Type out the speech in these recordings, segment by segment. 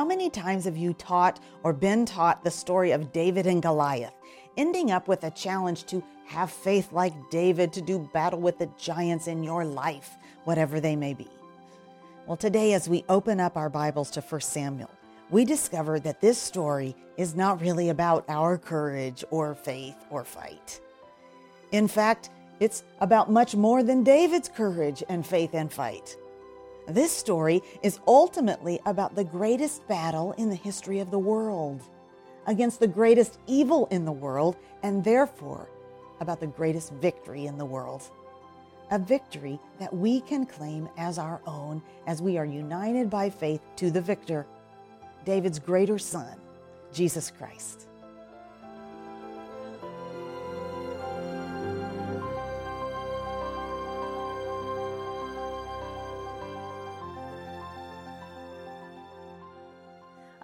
How many times have you taught or been taught the story of David and Goliath, ending up with a challenge to have faith like David to do battle with the giants in your life, whatever they may be? Well, today, as we open up our Bibles to 1 Samuel, we discover that this story is not really about our courage or faith or fight. In fact, it's about much more than David's courage and faith and fight. This story is ultimately about the greatest battle in the history of the world, against the greatest evil in the world, and therefore about the greatest victory in the world. A victory that we can claim as our own as we are united by faith to the victor, David's greater son, Jesus Christ.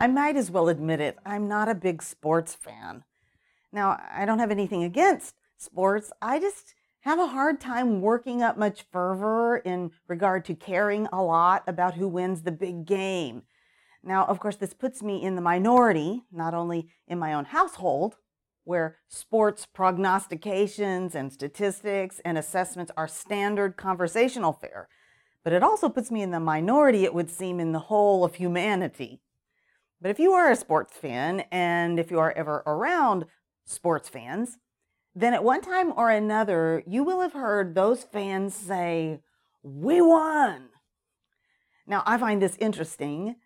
I might as well admit it, I'm not a big sports fan. Now, I don't have anything against sports. I just have a hard time working up much fervor in regard to caring a lot about who wins the big game. Now, of course, this puts me in the minority, not only in my own household, where sports prognostications and statistics and assessments are standard conversational fare, but it also puts me in the minority, it would seem, in the whole of humanity. But if you are a sports fan and if you are ever around sports fans, then at one time or another, you will have heard those fans say, We won. Now, I find this interesting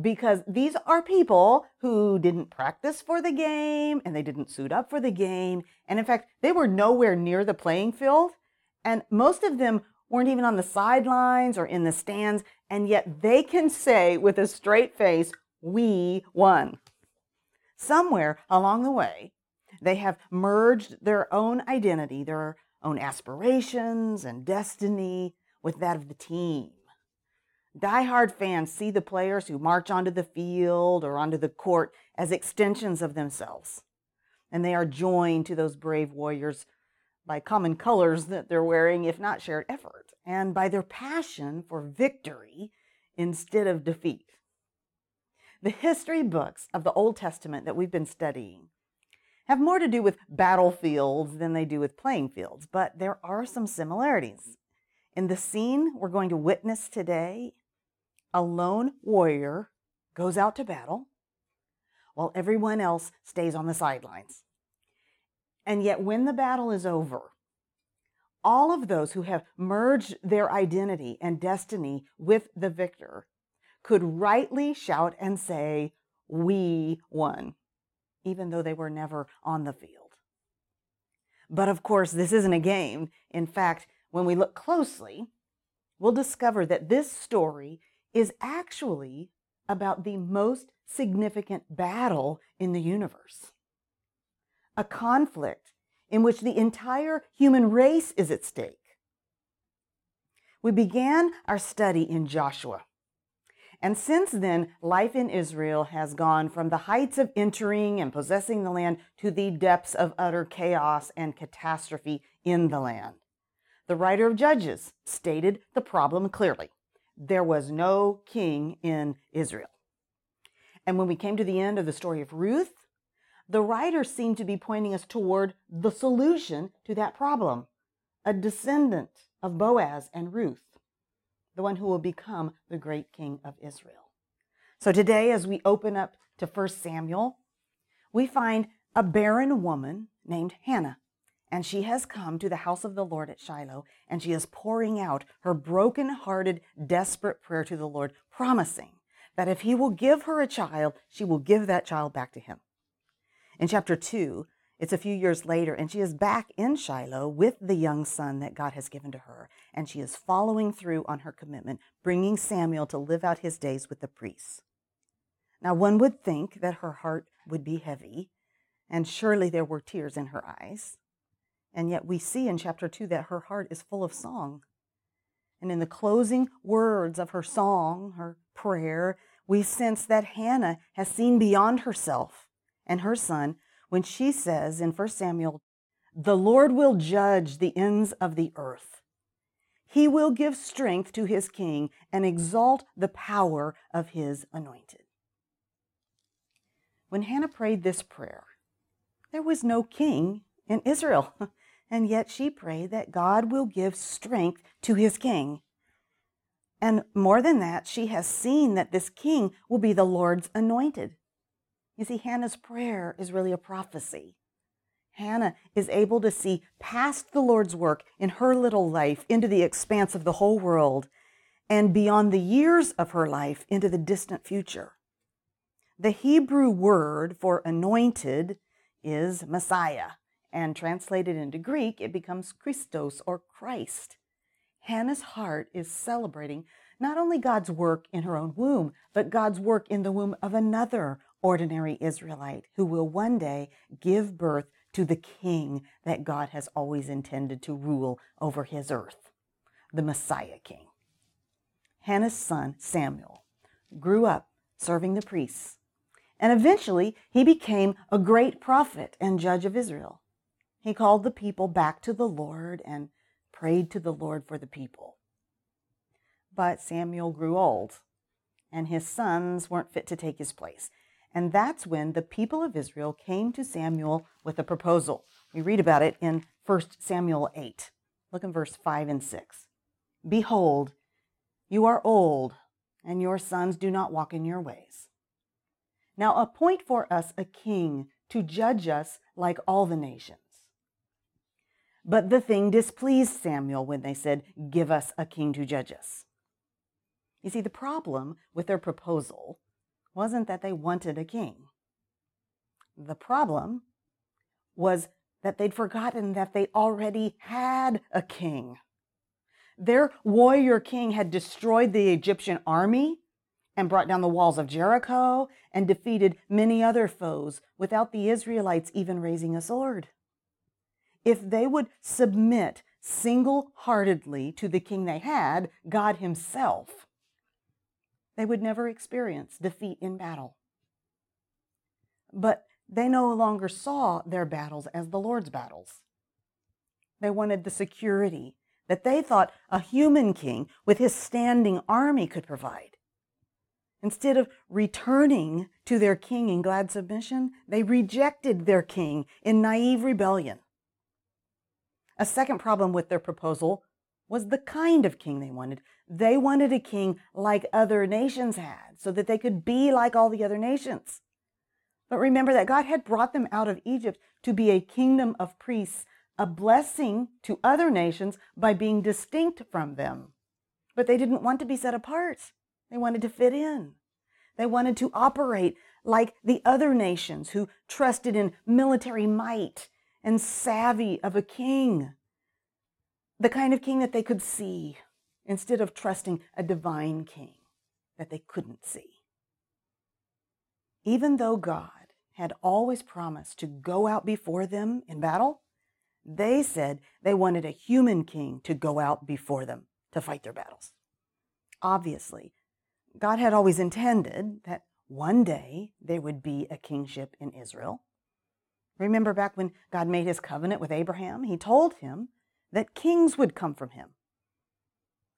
because these are people who didn't practice for the game and they didn't suit up for the game. And in fact, they were nowhere near the playing field. And most of them weren't even on the sidelines or in the stands. And yet they can say with a straight face, we won. Somewhere along the way, they have merged their own identity, their own aspirations and destiny with that of the team. Die-hard fans see the players who march onto the field or onto the court as extensions of themselves. And they are joined to those brave warriors by common colors that they're wearing, if not shared effort, and by their passion for victory instead of defeat. The history books of the Old Testament that we've been studying have more to do with battlefields than they do with playing fields, but there are some similarities. In the scene we're going to witness today, a lone warrior goes out to battle while everyone else stays on the sidelines. And yet, when the battle is over, all of those who have merged their identity and destiny with the victor could rightly shout and say, We won, even though they were never on the field. But of course, this isn't a game. In fact, when we look closely, we'll discover that this story is actually about the most significant battle in the universe. A conflict in which the entire human race is at stake. We began our study in Joshua. And since then, life in Israel has gone from the heights of entering and possessing the land to the depths of utter chaos and catastrophe in the land. The writer of Judges stated the problem clearly there was no king in Israel. And when we came to the end of the story of Ruth, the writer seemed to be pointing us toward the solution to that problem a descendant of Boaz and Ruth the one who will become the great king of Israel. So today, as we open up to 1 Samuel, we find a barren woman named Hannah. And she has come to the house of the Lord at Shiloh, and she is pouring out her broken-hearted, desperate prayer to the Lord, promising that if he will give her a child, she will give that child back to him. In chapter 2, it's a few years later, and she is back in Shiloh with the young son that God has given to her, and she is following through on her commitment, bringing Samuel to live out his days with the priests. Now, one would think that her heart would be heavy, and surely there were tears in her eyes. And yet, we see in chapter 2 that her heart is full of song. And in the closing words of her song, her prayer, we sense that Hannah has seen beyond herself and her son when she says in 1 Samuel, The Lord will judge the ends of the earth. He will give strength to his king and exalt the power of his anointed. when Hannah prayed this prayer, there was no king in Israel, and yet she prayed that God will give strength to his king. And more than that, she has seen that this king will be the Lord's anointed. You see, Hannah's prayer is really a prophecy. Hannah is able to see past the Lord's work in her little life into the expanse of the whole world and beyond the years of her life into the distant future. The Hebrew word for anointed is Messiah, and translated into Greek, it becomes Christos or Christ. Hannah's heart is celebrating not only God's work in her own womb, but God's work in the womb of another ordinary Israelite who will one day give birth to the king that God has always intended to rule over his earth, the Messiah king. Hannah's son, Samuel, grew up serving the priests, and eventually he became a great prophet and judge of Israel. He called the people back to the Lord and prayed to the Lord for the people. But Samuel grew old, and his sons weren't fit to take his place. And that's when the people of Israel came to Samuel with a proposal. We read about it in 1 Samuel 8. Look in verse 5 and 6. Behold, you are old, and your sons do not walk in your ways. Now appoint for us a king to judge us like all the nations. But the thing displeased Samuel when they said, Give us a king to judge us. You see, the problem with their proposal wasn't that they wanted a king. The problem was that they'd forgotten that they already had a king. Their warrior king had destroyed the Egyptian army and brought down the walls of Jericho and defeated many other foes without the Israelites even raising a sword. If they would submit single heartedly to the king they had, God Himself, they would never experience defeat in battle. But they no longer saw their battles as the Lord's battles. They wanted the security that they thought a human king with his standing army could provide. Instead of returning to their king in glad submission, they rejected their king in naive rebellion. A second problem with their proposal was the kind of king they wanted. They wanted a king like other nations had, so that they could be like all the other nations. But remember that God had brought them out of Egypt to be a kingdom of priests a blessing to other nations by being distinct from them. But they didn't want to be set apart. They wanted to fit in. They wanted to operate like the other nations who trusted in military might and savvy of a king. The kind of king that they could see instead of trusting a divine king that they couldn't see. Even though God had always promised to go out before them in battle, they said they wanted a human king to go out before them to fight their battles. Obviously, God had always intended that one day there would be a kingship in Israel. Remember back when God made his covenant with Abraham? He told him that kings would come from him.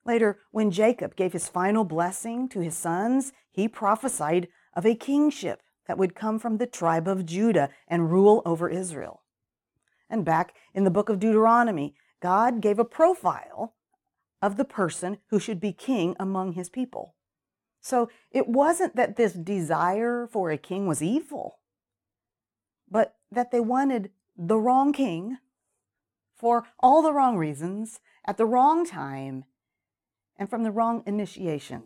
Later, when Jacob gave his final blessing to his sons, he prophesied of a kingship that would come from the tribe of Judah and rule over Israel. And back in the book of Deuteronomy, God gave a profile of the person who should be king among his people. So it wasn't that this desire for a king was evil, but that they wanted the wrong king for all the wrong reasons at the wrong time and from the wrong initiation.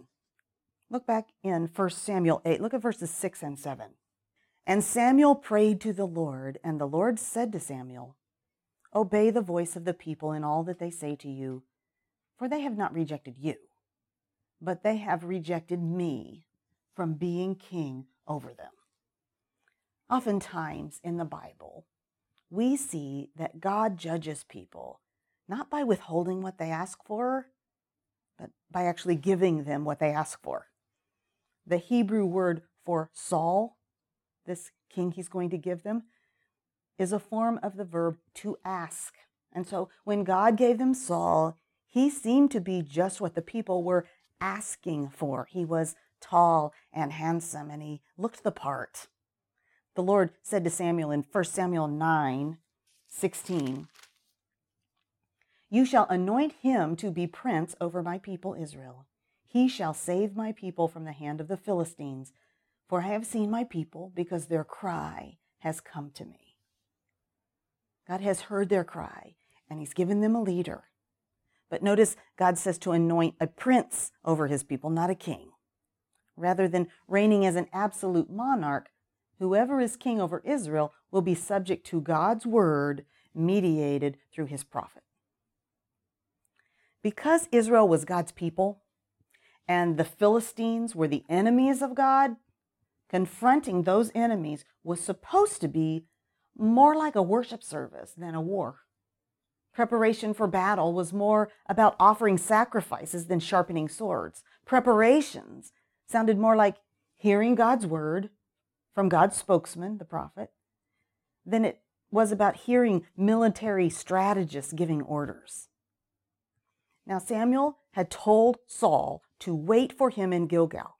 Look back in 1 Samuel 8, look at verses 6 and 7. And Samuel prayed to the Lord, and the Lord said to Samuel, Obey the voice of the people in all that they say to you, for they have not rejected you, but they have rejected me from being king over them. Oftentimes in the Bible, we see that God judges people not by withholding what they ask for, but by actually giving them what they ask for. The Hebrew word for Saul this king he's going to give them, is a form of the verb to ask. And so when God gave them Saul, he seemed to be just what the people were asking for. He was tall and handsome and he looked the part. The Lord said to Samuel in 1 Samuel 9 16, You shall anoint him to be prince over my people Israel. He shall save my people from the hand of the Philistines, for I have seen my people because their cry has come to me. God has heard their cry, and he's given them a leader. But notice God says to anoint a prince over his people, not a king. Rather than reigning as an absolute monarch, whoever is king over Israel will be subject to God's word mediated through his prophet. Because Israel was God's people and the Philistines were the enemies of God, confronting those enemies was supposed to be more like a worship service than a war. Preparation for battle was more about offering sacrifices than sharpening swords. Preparations sounded more like hearing God's word from God's spokesman, the prophet, than it was about hearing military strategists giving orders. Now, Samuel had told Saul to wait for him in Gilgal,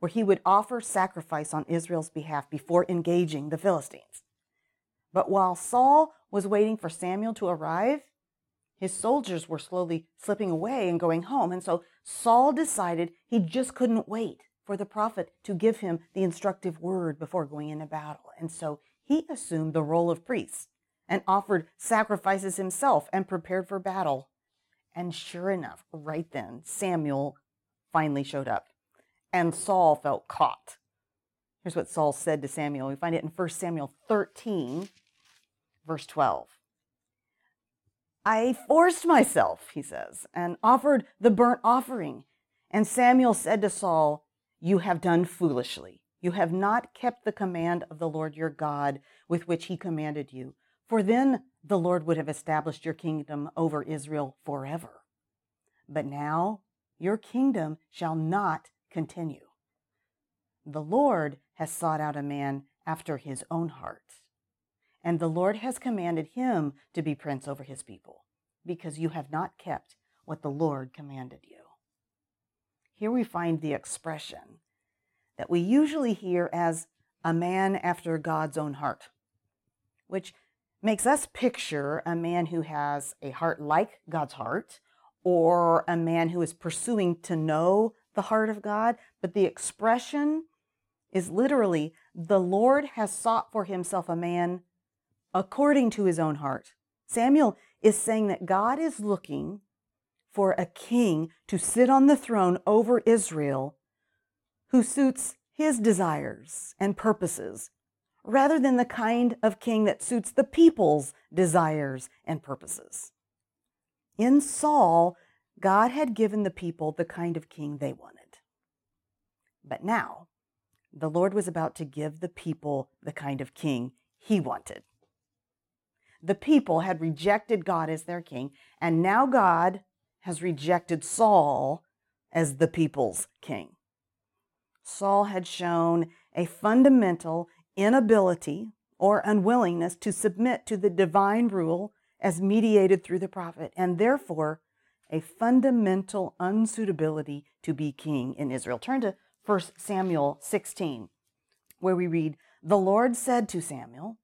where he would offer sacrifice on Israel's behalf before engaging the Philistines. But while Saul was waiting for Samuel to arrive, his soldiers were slowly slipping away and going home. And so Saul decided he just couldn't wait for the prophet to give him the instructive word before going into battle. And so he assumed the role of priest and offered sacrifices himself and prepared for battle. And sure enough, right then, Samuel finally showed up. And Saul felt caught. Here's what Saul said to Samuel. We find it in 1 Samuel 13, verse 12. I forced myself, he says, and offered the burnt offering. And Samuel said to Saul, You have done foolishly. You have not kept the command of the Lord your God with which he commanded you. For then the Lord would have established your kingdom over Israel forever. But now your kingdom shall not continue. The Lord has sought out a man after his own heart and the Lord has commanded him to be prince over his people, because you have not kept what the Lord commanded you. Here we find the expression that we usually hear as a man after God's own heart, which makes us picture a man who has a heart like God's heart, or a man who is pursuing to know the heart of God. But the expression is literally the Lord has sought for himself a man according to his own heart. Samuel is saying that God is looking for a king to sit on the throne over Israel who suits his desires and purposes rather than the kind of king that suits the people's desires and purposes. In Saul, God had given the people the kind of king they wanted. But now, the Lord was about to give the people the kind of king he wanted. The people had rejected God as their king, and now God has rejected Saul as the people's king. Saul had shown a fundamental inability or unwillingness to submit to the divine rule as mediated through the prophet, and therefore a fundamental unsuitability to be king in Israel. Turn to 1 Samuel 16, where we read, The Lord said to Samuel,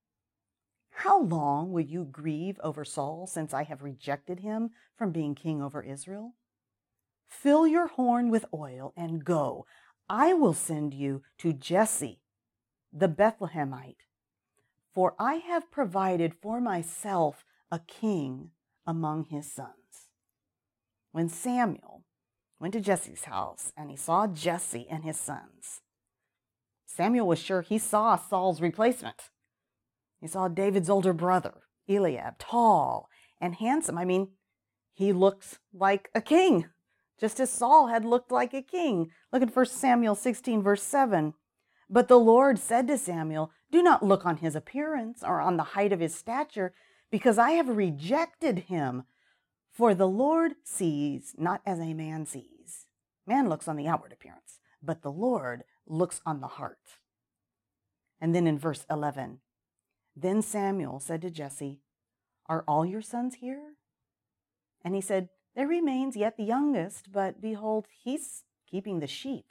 how long will you grieve over Saul since I have rejected him from being king over Israel? Fill your horn with oil and go. I will send you to Jesse, the Bethlehemite, for I have provided for myself a king among his sons. When Samuel went to Jesse's house and he saw Jesse and his sons, Samuel was sure he saw Saul's replacement. He saw David's older brother, Eliab, tall and handsome. I mean, he looks like a king, just as Saul had looked like a king. Look at 1 Samuel 16, verse 7. But the Lord said to Samuel, Do not look on his appearance or on the height of his stature, because I have rejected him. For the Lord sees not as a man sees. Man looks on the outward appearance, but the Lord looks on the heart. And then in verse 11, then Samuel said to Jesse, Are all your sons here? And he said, There remains yet the youngest, but behold, he's keeping the sheep.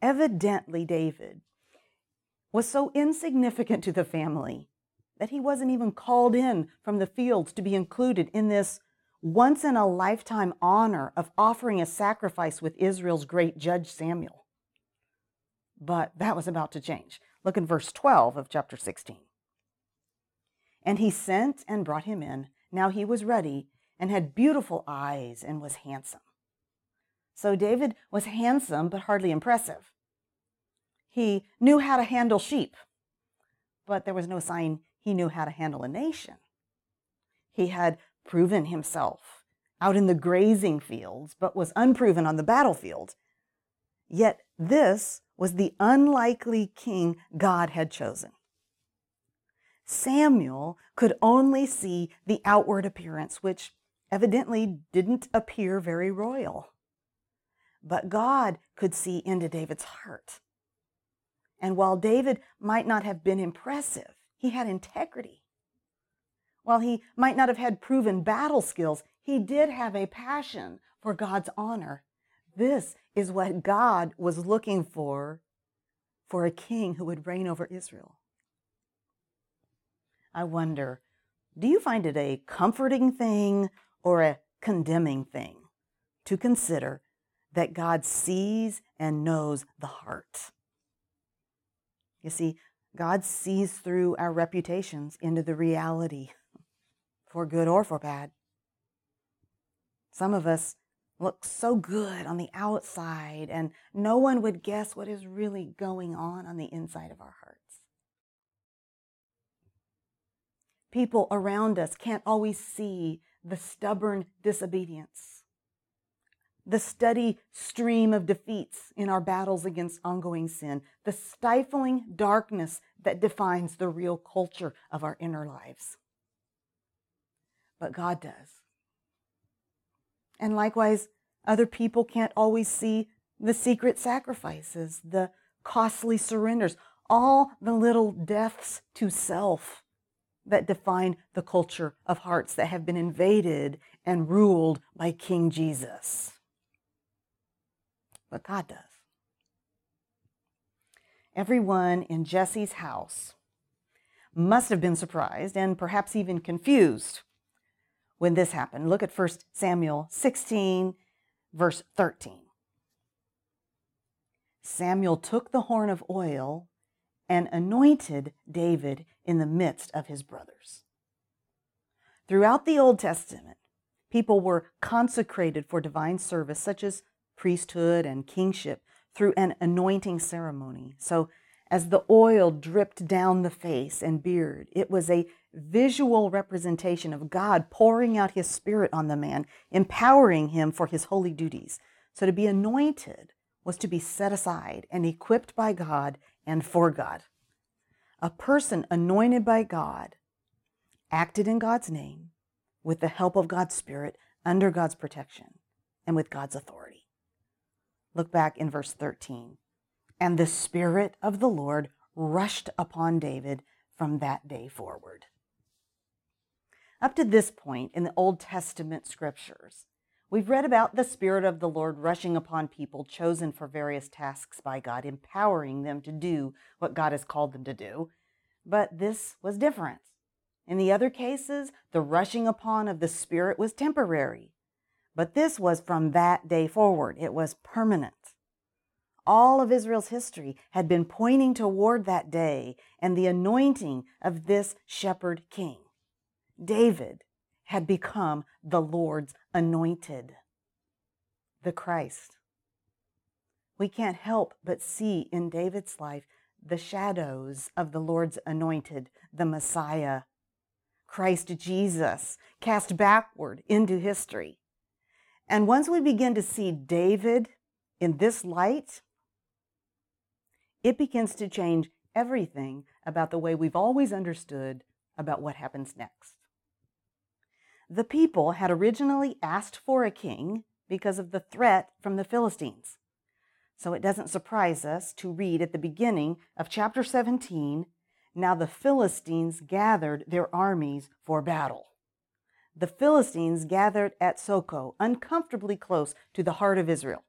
Evidently, David was so insignificant to the family that he wasn't even called in from the fields to be included in this once in a lifetime honor of offering a sacrifice with Israel's great judge Samuel. But that was about to change. Look in verse 12 of chapter 16. And he sent and brought him in. Now he was ready and had beautiful eyes and was handsome. So David was handsome but hardly impressive. He knew how to handle sheep, but there was no sign he knew how to handle a nation. He had proven himself out in the grazing fields, but was unproven on the battlefield. Yet this was the unlikely king God had chosen. Samuel could only see the outward appearance, which evidently didn't appear very royal. But God could see into David's heart. And while David might not have been impressive, he had integrity. While he might not have had proven battle skills, he did have a passion for God's honor. This is what God was looking for for a king who would reign over Israel. I wonder, do you find it a comforting thing or a condemning thing to consider that God sees and knows the heart? You see, God sees through our reputations into the reality for good or for bad. Some of us look so good on the outside, and no one would guess what is really going on on the inside of our hearts. People around us can't always see the stubborn disobedience, the steady stream of defeats in our battles against ongoing sin, the stifling darkness that defines the real culture of our inner lives but God does. And likewise, other people can't always see the secret sacrifices, the costly surrenders, all the little deaths to self that define the culture of hearts that have been invaded and ruled by King Jesus. But God does. Everyone in Jesse's house must have been surprised and perhaps even confused when this happened. Look at 1 Samuel 16, verse 13. Samuel took the horn of oil and anointed David in the midst of his brothers. Throughout the Old Testament, people were consecrated for divine service, such as priesthood and kingship, through an anointing ceremony. So, as the oil dripped down the face and beard, it was a visual representation of God pouring out his spirit on the man, empowering him for his holy duties. So to be anointed was to be set aside and equipped by God and for God. A person anointed by God acted in God's name with the help of God's Spirit under God's protection and with God's authority. Look back in verse 13. And the Spirit of the Lord rushed upon David from that day forward. Up to this point in the Old Testament scriptures, we've read about the Spirit of the Lord rushing upon people chosen for various tasks by God, empowering them to do what God has called them to do. But this was different. In the other cases, the rushing upon of the Spirit was temporary. But this was from that day forward, it was permanent. All of Israel's history had been pointing toward that day and the anointing of this shepherd king. David had become the Lord's anointed, the Christ. We can't help but see in David's life the shadows of the Lord's anointed, the Messiah, Christ Jesus, cast backward into history. And once we begin to see David in this light, it begins to change everything about the way we've always understood about what happens next. The people had originally asked for a king because of the threat from the Philistines. So it doesn't surprise us to read at the beginning of chapter 17 now the Philistines gathered their armies for battle. The Philistines gathered at Socoh, uncomfortably close to the heart of Israel.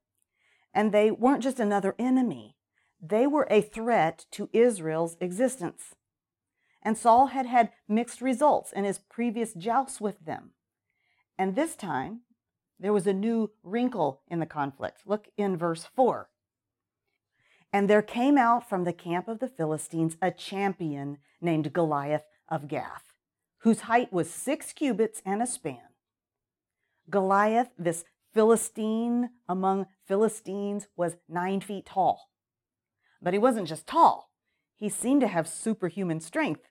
And they weren't just another enemy, they were a threat to Israel's existence. And Saul had had mixed results in his previous jousts with them. And this time, there was a new wrinkle in the conflict. Look in verse 4. And there came out from the camp of the Philistines a champion named Goliath of Gath, whose height was six cubits and a span. Goliath, this Philistine among Philistines, was nine feet tall. But he wasn't just tall, he seemed to have superhuman strength.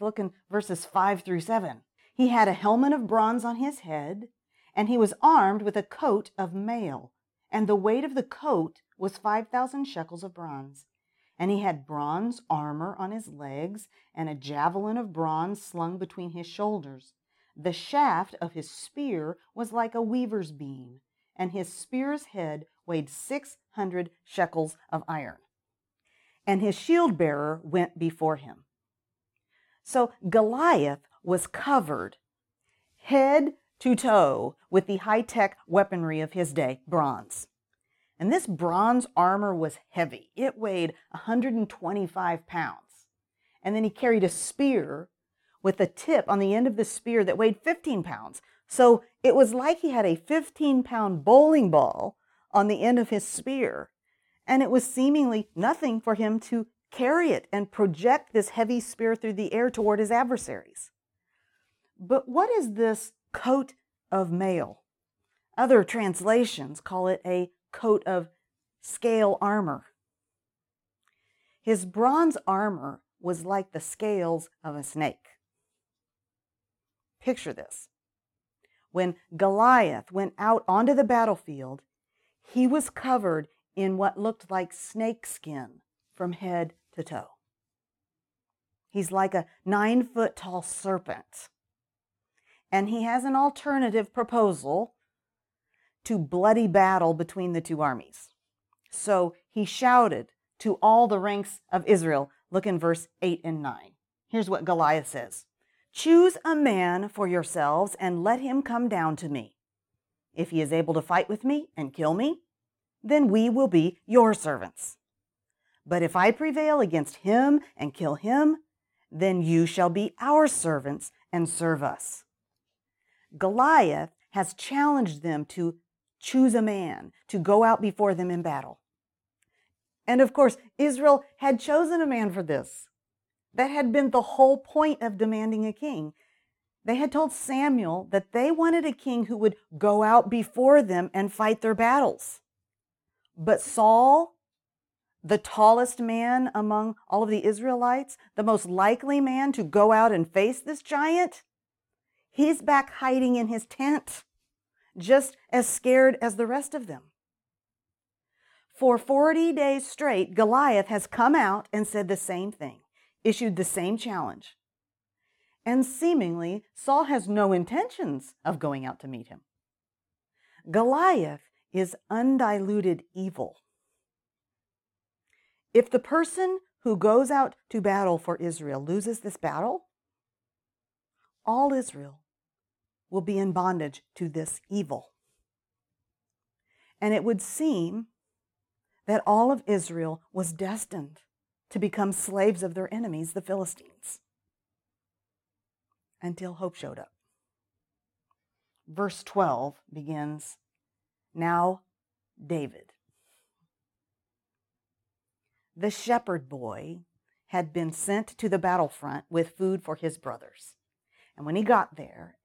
Look in verses 5 through 7. He had a helmet of bronze on his head, and he was armed with a coat of mail, and the weight of the coat was 5,000 shekels of bronze. And he had bronze armor on his legs, and a javelin of bronze slung between his shoulders. The shaft of his spear was like a weaver's beam, and his spear's head weighed 600 shekels of iron. And his shield bearer went before him. So Goliath was covered head to toe with the high tech weaponry of his day, bronze. And this bronze armor was heavy. It weighed 125 pounds. And then he carried a spear with a tip on the end of the spear that weighed 15 pounds. So it was like he had a 15 pound bowling ball on the end of his spear. And it was seemingly nothing for him to carry it and project this heavy spear through the air toward his adversaries. But what is this coat of mail? Other translations call it a coat of scale armor. His bronze armor was like the scales of a snake. Picture this. When Goliath went out onto the battlefield, he was covered in what looked like snake skin from head to toe. He's like a nine foot tall serpent. And he has an alternative proposal to bloody battle between the two armies. So he shouted to all the ranks of Israel. Look in verse 8 and 9. Here's what Goliath says Choose a man for yourselves and let him come down to me. If he is able to fight with me and kill me, then we will be your servants. But if I prevail against him and kill him, then you shall be our servants and serve us. Goliath has challenged them to choose a man to go out before them in battle. And of course, Israel had chosen a man for this. That had been the whole point of demanding a king. They had told Samuel that they wanted a king who would go out before them and fight their battles. But Saul, the tallest man among all of the Israelites, the most likely man to go out and face this giant, he's back hiding in his tent just as scared as the rest of them. For 40 days straight, Goliath has come out and said the same thing, issued the same challenge. And seemingly, Saul has no intentions of going out to meet him. Goliath is undiluted evil. If the person who goes out to battle for Israel loses this battle, all Israel will be in bondage to this evil. And it would seem that all of Israel was destined to become slaves of their enemies, the Philistines, until hope showed up. Verse 12 begins Now David, the shepherd boy, had been sent to the battlefront with food for his brothers. And when he got there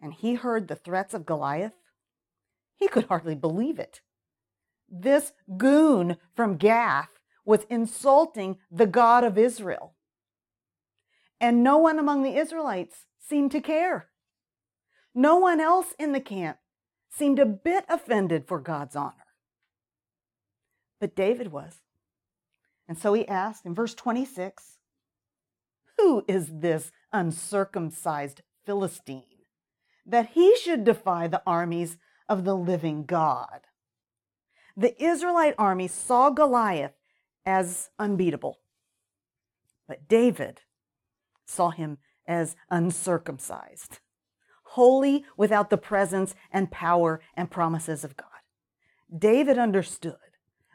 and he heard the threats of Goliath, he could hardly believe it. This goon from Gath was insulting the God of Israel. And no one among the Israelites seemed to care. No one else in the camp seemed a bit offended for God's honor. But David was. And so he asked in verse 26 Who is this uncircumcised Philistine that he should defy the armies of the living God. The Israelite army saw Goliath as unbeatable, but David saw him as uncircumcised, wholly without the presence and power and promises of God. David understood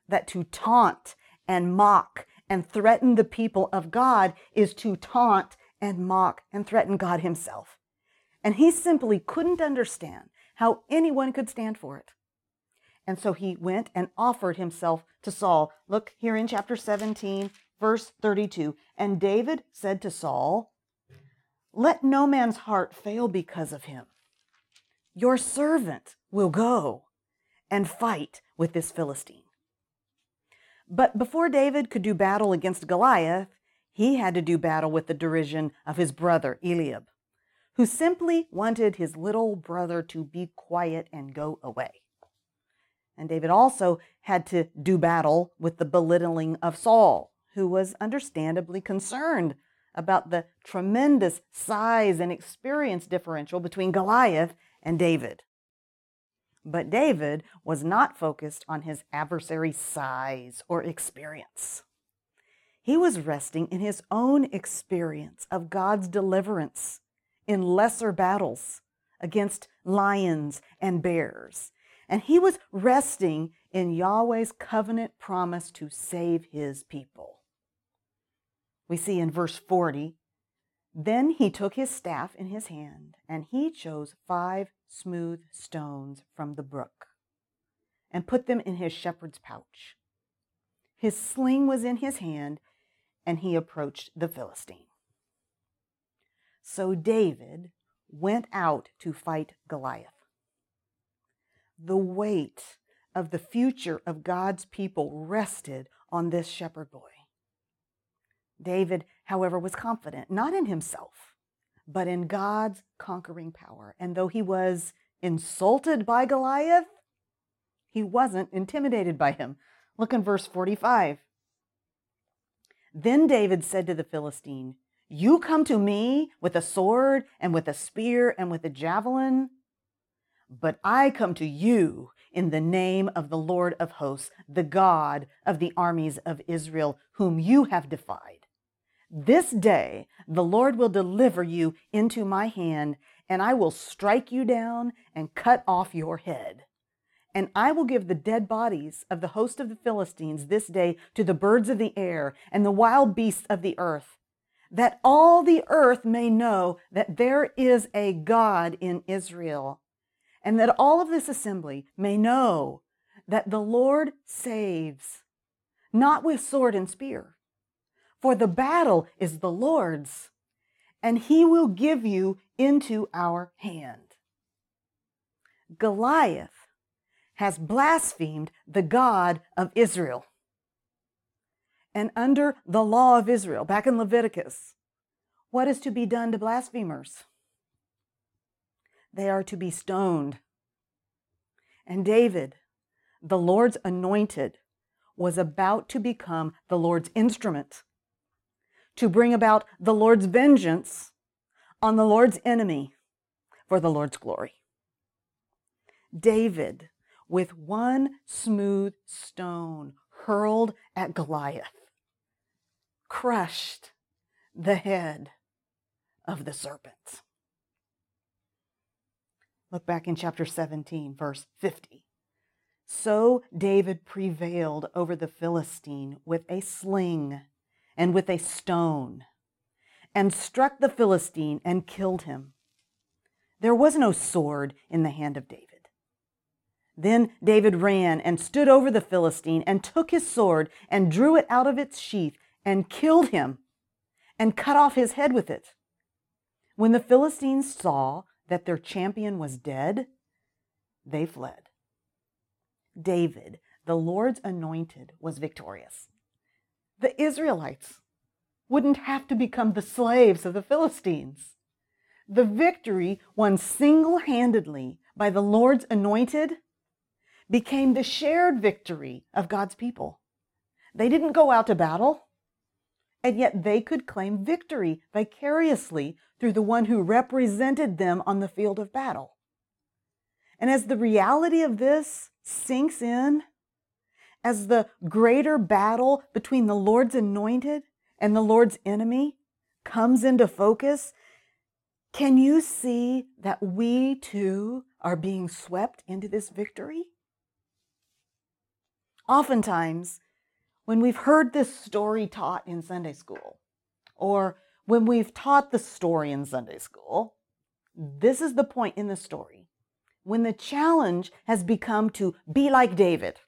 that to taunt and mock and threaten the people of God is to taunt and mock and threaten God himself. And he simply couldn't understand how anyone could stand for it. And so he went and offered himself to Saul. Look here in chapter 17, verse 32. And David said to Saul, Let no man's heart fail because of him. Your servant will go and fight with this Philistine. But before David could do battle against Goliath, he had to do battle with the derision of his brother Eliab, who simply wanted his little brother to be quiet and go away. And David also had to do battle with the belittling of Saul, who was understandably concerned about the tremendous size and experience differential between Goliath and David. But David was not focused on his adversary's size or experience. He was resting in his own experience of God's deliverance in lesser battles against lions and bears. And he was resting in Yahweh's covenant promise to save his people. We see in verse 40 Then he took his staff in his hand, and he chose five smooth stones from the brook and put them in his shepherd's pouch. His sling was in his hand, and he approached the Philistine. So David went out to fight Goliath. The weight of the future of God's people rested on this shepherd boy. David, however, was confident, not in himself, but in God's conquering power. And though he was insulted by Goliath, he wasn't intimidated by him. Look in verse 45. Then David said to the Philistine, You come to me with a sword and with a spear and with a javelin, but I come to you in the name of the Lord of hosts, the God of the armies of Israel, whom you have defied. This day the Lord will deliver you into my hand, and I will strike you down and cut off your head. And I will give the dead bodies of the host of the Philistines this day to the birds of the air and the wild beasts of the earth, that all the earth may know that there is a God in Israel, and that all of this assembly may know that the Lord saves, not with sword and spear for the battle is the Lord's, and he will give you into our hand. Goliath has blasphemed the God of Israel. And under the law of Israel, back in Leviticus, what is to be done to blasphemers? They are to be stoned. And David, the Lord's anointed, was about to become the Lord's instrument to bring about the Lord's vengeance on the Lord's enemy for the Lord's glory. David, with one smooth stone hurled at Goliath, crushed the head of the serpent. Look back in chapter 17, verse 50. So David prevailed over the Philistine with a sling and with a stone, and struck the Philistine and killed him. There was no sword in the hand of David. Then David ran and stood over the Philistine and took his sword and drew it out of its sheath and killed him and cut off his head with it. When the Philistines saw that their champion was dead, they fled. David, the Lord's anointed, was victorious the Israelites wouldn't have to become the slaves of the Philistines. The victory won single handedly by the Lord's anointed became the shared victory of God's people. They didn't go out to battle, and yet they could claim victory vicariously through the one who represented them on the field of battle. And as the reality of this sinks in, as the greater battle between the Lord's anointed and the Lord's enemy comes into focus, can you see that we too are being swept into this victory? Oftentimes, when we've heard this story taught in Sunday school, or when we've taught the story in Sunday school, this is the point in the story when the challenge has become to be like David,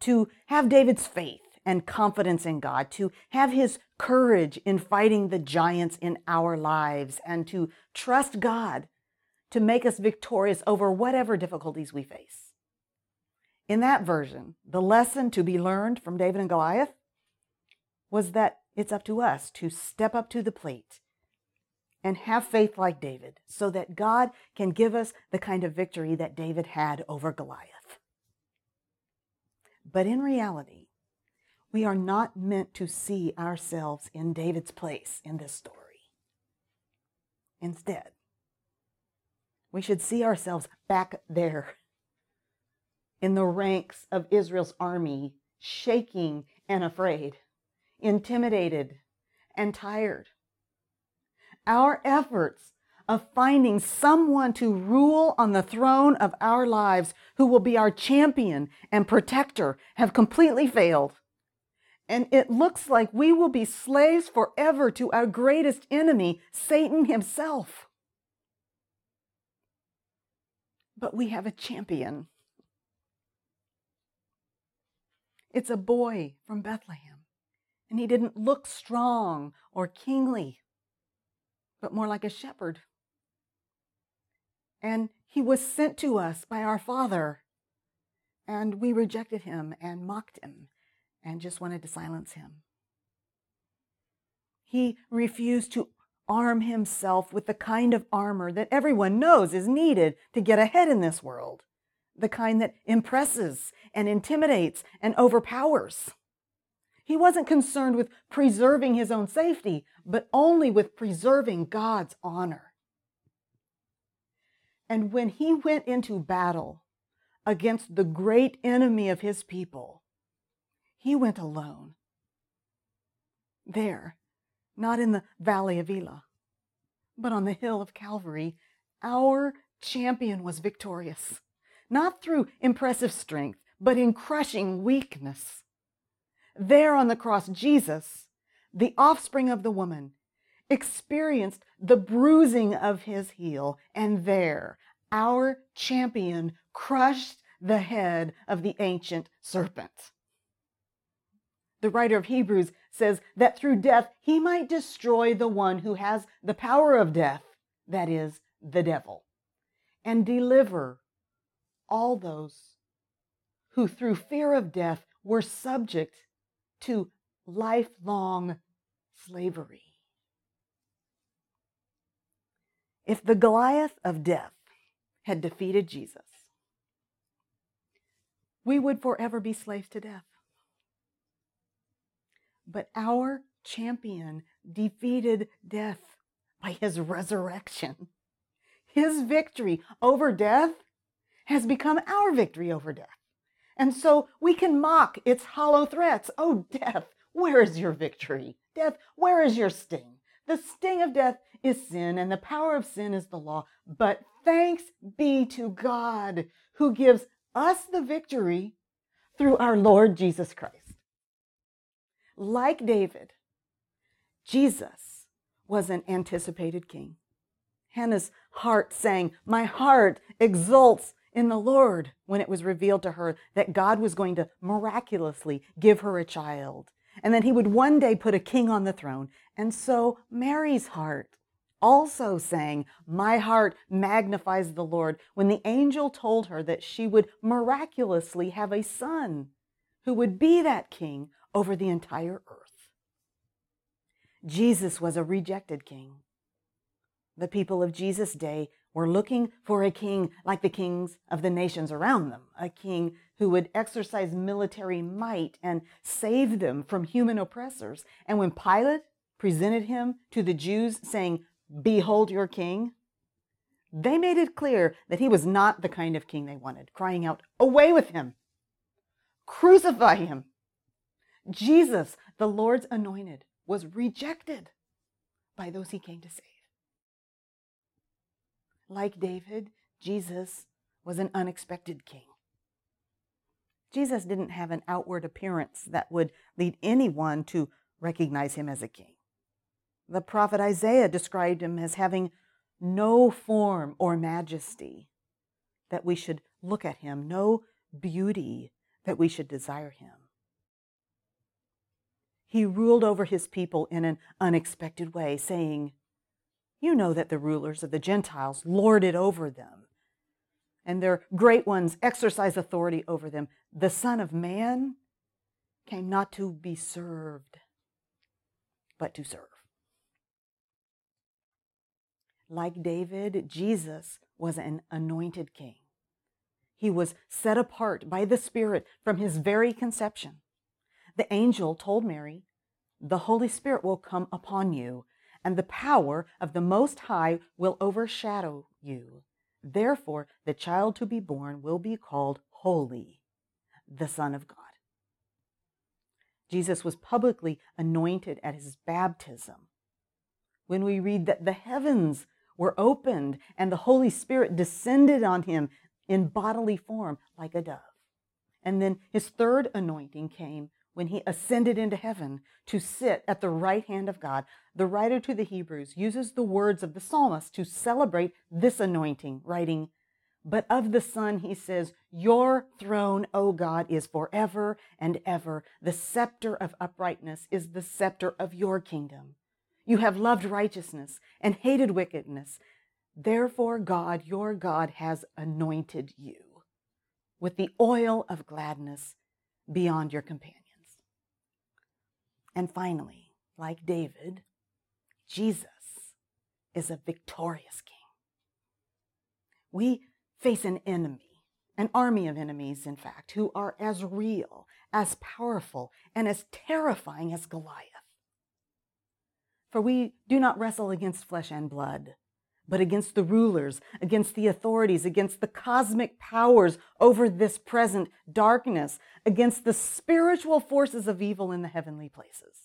to have David's faith and confidence in God, to have his courage in fighting the giants in our lives, and to trust God to make us victorious over whatever difficulties we face. In that version, the lesson to be learned from David and Goliath was that it's up to us to step up to the plate and have faith like David so that God can give us the kind of victory that David had over Goliath. But in reality, we are not meant to see ourselves in David's place in this story. Instead, we should see ourselves back there in the ranks of Israel's army, shaking and afraid, intimidated and tired. Our efforts of finding someone to rule on the throne of our lives who will be our champion and protector have completely failed. And it looks like we will be slaves forever to our greatest enemy, Satan himself. But we have a champion. It's a boy from Bethlehem, and he didn't look strong or kingly, but more like a shepherd. And he was sent to us by our Father, and we rejected him and mocked him and just wanted to silence him. He refused to arm himself with the kind of armor that everyone knows is needed to get ahead in this world, the kind that impresses and intimidates and overpowers. He wasn't concerned with preserving his own safety, but only with preserving God's honor. And when he went into battle against the great enemy of his people, he went alone. There, not in the valley of Elah, but on the hill of Calvary, our champion was victorious, not through impressive strength, but in crushing weakness. There on the cross, Jesus, the offspring of the woman, experienced the bruising of his heel, and there, our champion crushed the head of the ancient serpent the writer of Hebrews says that through death he might destroy the one who has the power of death, that is, the devil, and deliver all those who through fear of death were subject to lifelong slavery. If the Goliath of death had defeated Jesus, we would forever be slaves to death. But our champion defeated death by his resurrection. His victory over death has become our victory over death. And so we can mock its hollow threats. Oh, death, where is your victory? Death, where is your sting? The sting of death is sin, and the power of sin is the law. But thanks be to God who gives us the victory through our Lord Jesus Christ like David, Jesus was an anticipated king. Hannah's heart sang, My heart exults in the Lord when it was revealed to her that God was going to miraculously give her a child and that he would one day put a king on the throne. And so Mary's heart also sang, My heart magnifies the Lord when the angel told her that she would miraculously have a son who would be that king over the entire earth. Jesus was a rejected king. The people of Jesus' day were looking for a king like the kings of the nations around them, a king who would exercise military might and save them from human oppressors. And when Pilate presented him to the Jews, saying, Behold your king, they made it clear that he was not the kind of king they wanted, crying out, Away with him! Crucify him! Jesus, the Lord's anointed, was rejected by those he came to save. Like David, Jesus was an unexpected king. Jesus didn't have an outward appearance that would lead anyone to recognize him as a king. The prophet Isaiah described him as having no form or majesty that we should look at him, no beauty that we should desire him. He ruled over his people in an unexpected way, saying, You know that the rulers of the Gentiles lord it over them, and their great ones exercise authority over them. The Son of Man came not to be served, but to serve. Like David, Jesus was an anointed king. He was set apart by the Spirit from his very conception. The angel told Mary, The Holy Spirit will come upon you, and the power of the Most High will overshadow you. Therefore, the child to be born will be called Holy, the Son of God. Jesus was publicly anointed at his baptism. When we read that the heavens were opened and the Holy Spirit descended on him in bodily form like a dove. And then his third anointing came when he ascended into heaven to sit at the right hand of God. The writer to the Hebrews uses the words of the psalmist to celebrate this anointing, writing, But of the Son, he says, Your throne, O God, is forever and ever. The scepter of uprightness is the scepter of your kingdom. You have loved righteousness and hated wickedness. Therefore, God, your God, has anointed you with the oil of gladness beyond your companions. And finally, like David, Jesus is a victorious king. We face an enemy, an army of enemies, in fact, who are as real, as powerful, and as terrifying as Goliath. For we do not wrestle against flesh and blood, but against the rulers, against the authorities, against the cosmic powers over this present darkness, against the spiritual forces of evil in the heavenly places.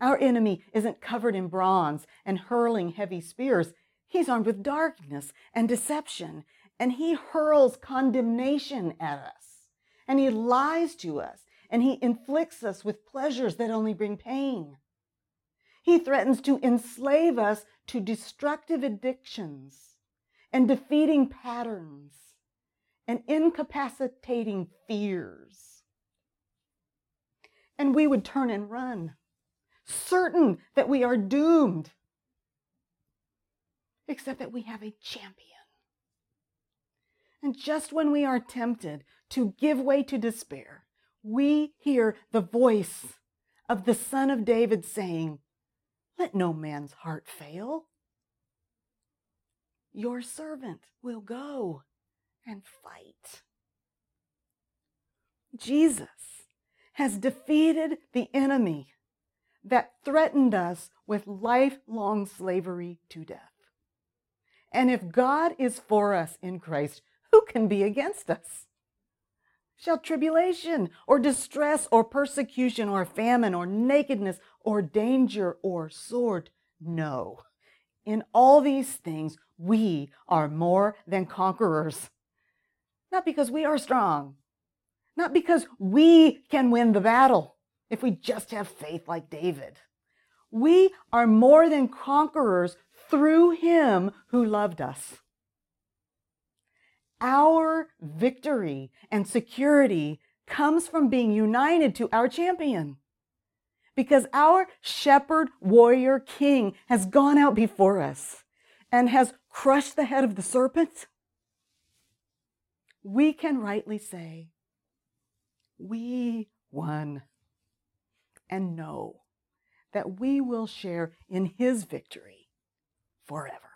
Our enemy isn't covered in bronze and hurling heavy spears. He's armed with darkness and deception, and he hurls condemnation at us, and he lies to us, and he inflicts us with pleasures that only bring pain. He threatens to enslave us to destructive addictions and defeating patterns and incapacitating fears. And we would turn and run, certain that we are doomed, except that we have a champion. And just when we are tempted to give way to despair, we hear the voice of the Son of David saying, let no man's heart fail. Your servant will go and fight. Jesus has defeated the enemy that threatened us with lifelong slavery to death. And if God is for us in Christ, who can be against us? Shall tribulation or distress or persecution or famine or nakedness or danger or sword? No. In all these things, we are more than conquerors. Not because we are strong, not because we can win the battle if we just have faith like David. We are more than conquerors through him who loved us. Our victory and security comes from being united to our champion. Because our shepherd warrior king has gone out before us and has crushed the head of the serpent, we can rightly say, We won, and know that we will share in his victory forever.